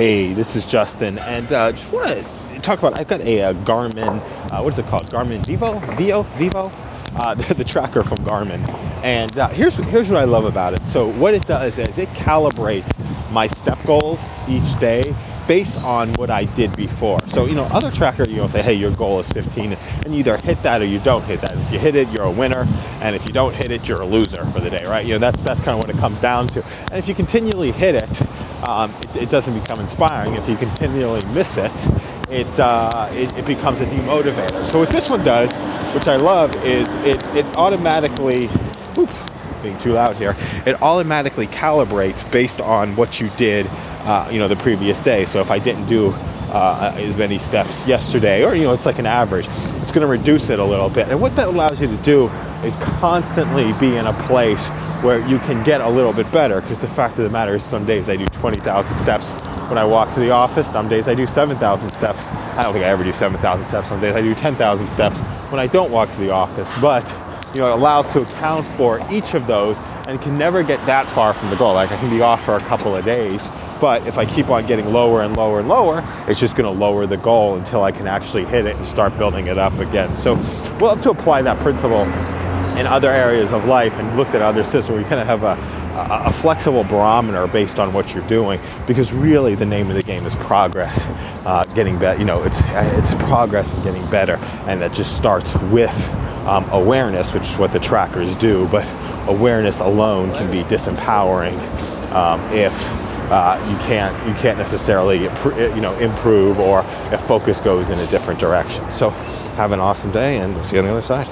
Hey, this is Justin, and uh, just want to talk about. I've got a, uh Garmin. Uh, what is it called? Garmin Vivo, Vio, Vivo, uh, the, the, tracker from Garmin. And uh, here's here's what I love about it. So what it does is it calibrates my step goals each day based on what I did before. So, you know, other tracker, you know, say, hey, your goal is 15, and you either hit that or you don't hit that. If you hit it, you're a winner, and if you don't hit it, you're a loser for the day, right? You know, that's that's kind of what it comes down to. And if you continually hit it, um, it, it, doesn't become inspiring. If you continually miss it, it, uh, it, it, becomes a demotivator. So what this one does, which I love, is it, it automatically, oof, being too loud here, it automatically calibrates based on what you did, uh, you know, the previous day. So if I didn't do uh, as many steps yesterday, or you know, it's like an average, it's going to reduce it a little bit. And what that allows you to do is constantly be in a place where you can get a little bit better. Because the fact of the matter is, some days I do 20,000 steps when I walk to the office. Some days I do 7,000 steps. I don't think I ever do 7,000 steps. Some days I do 10,000 steps when I don't walk to the office. But you know, it allows to account for each of those and can never get that far from the goal. Like I can be off for a couple of days, but if I keep on getting lower and lower and lower, it's just going to lower the goal until I can actually hit it and start building it up again. So we'll have to apply that principle in other areas of life and looked at other systems where you kind of have a, a, a, flexible barometer based on what you're doing because really the name of the game is progress uh, getting better you know it's it's progress and getting better and that just starts with um, awareness which is what the trackers do but awareness alone can be disempowering um, if uh, you can't you can't necessarily you know improve or if focus goes in a different direction. So have an awesome day and we'll see you on the other side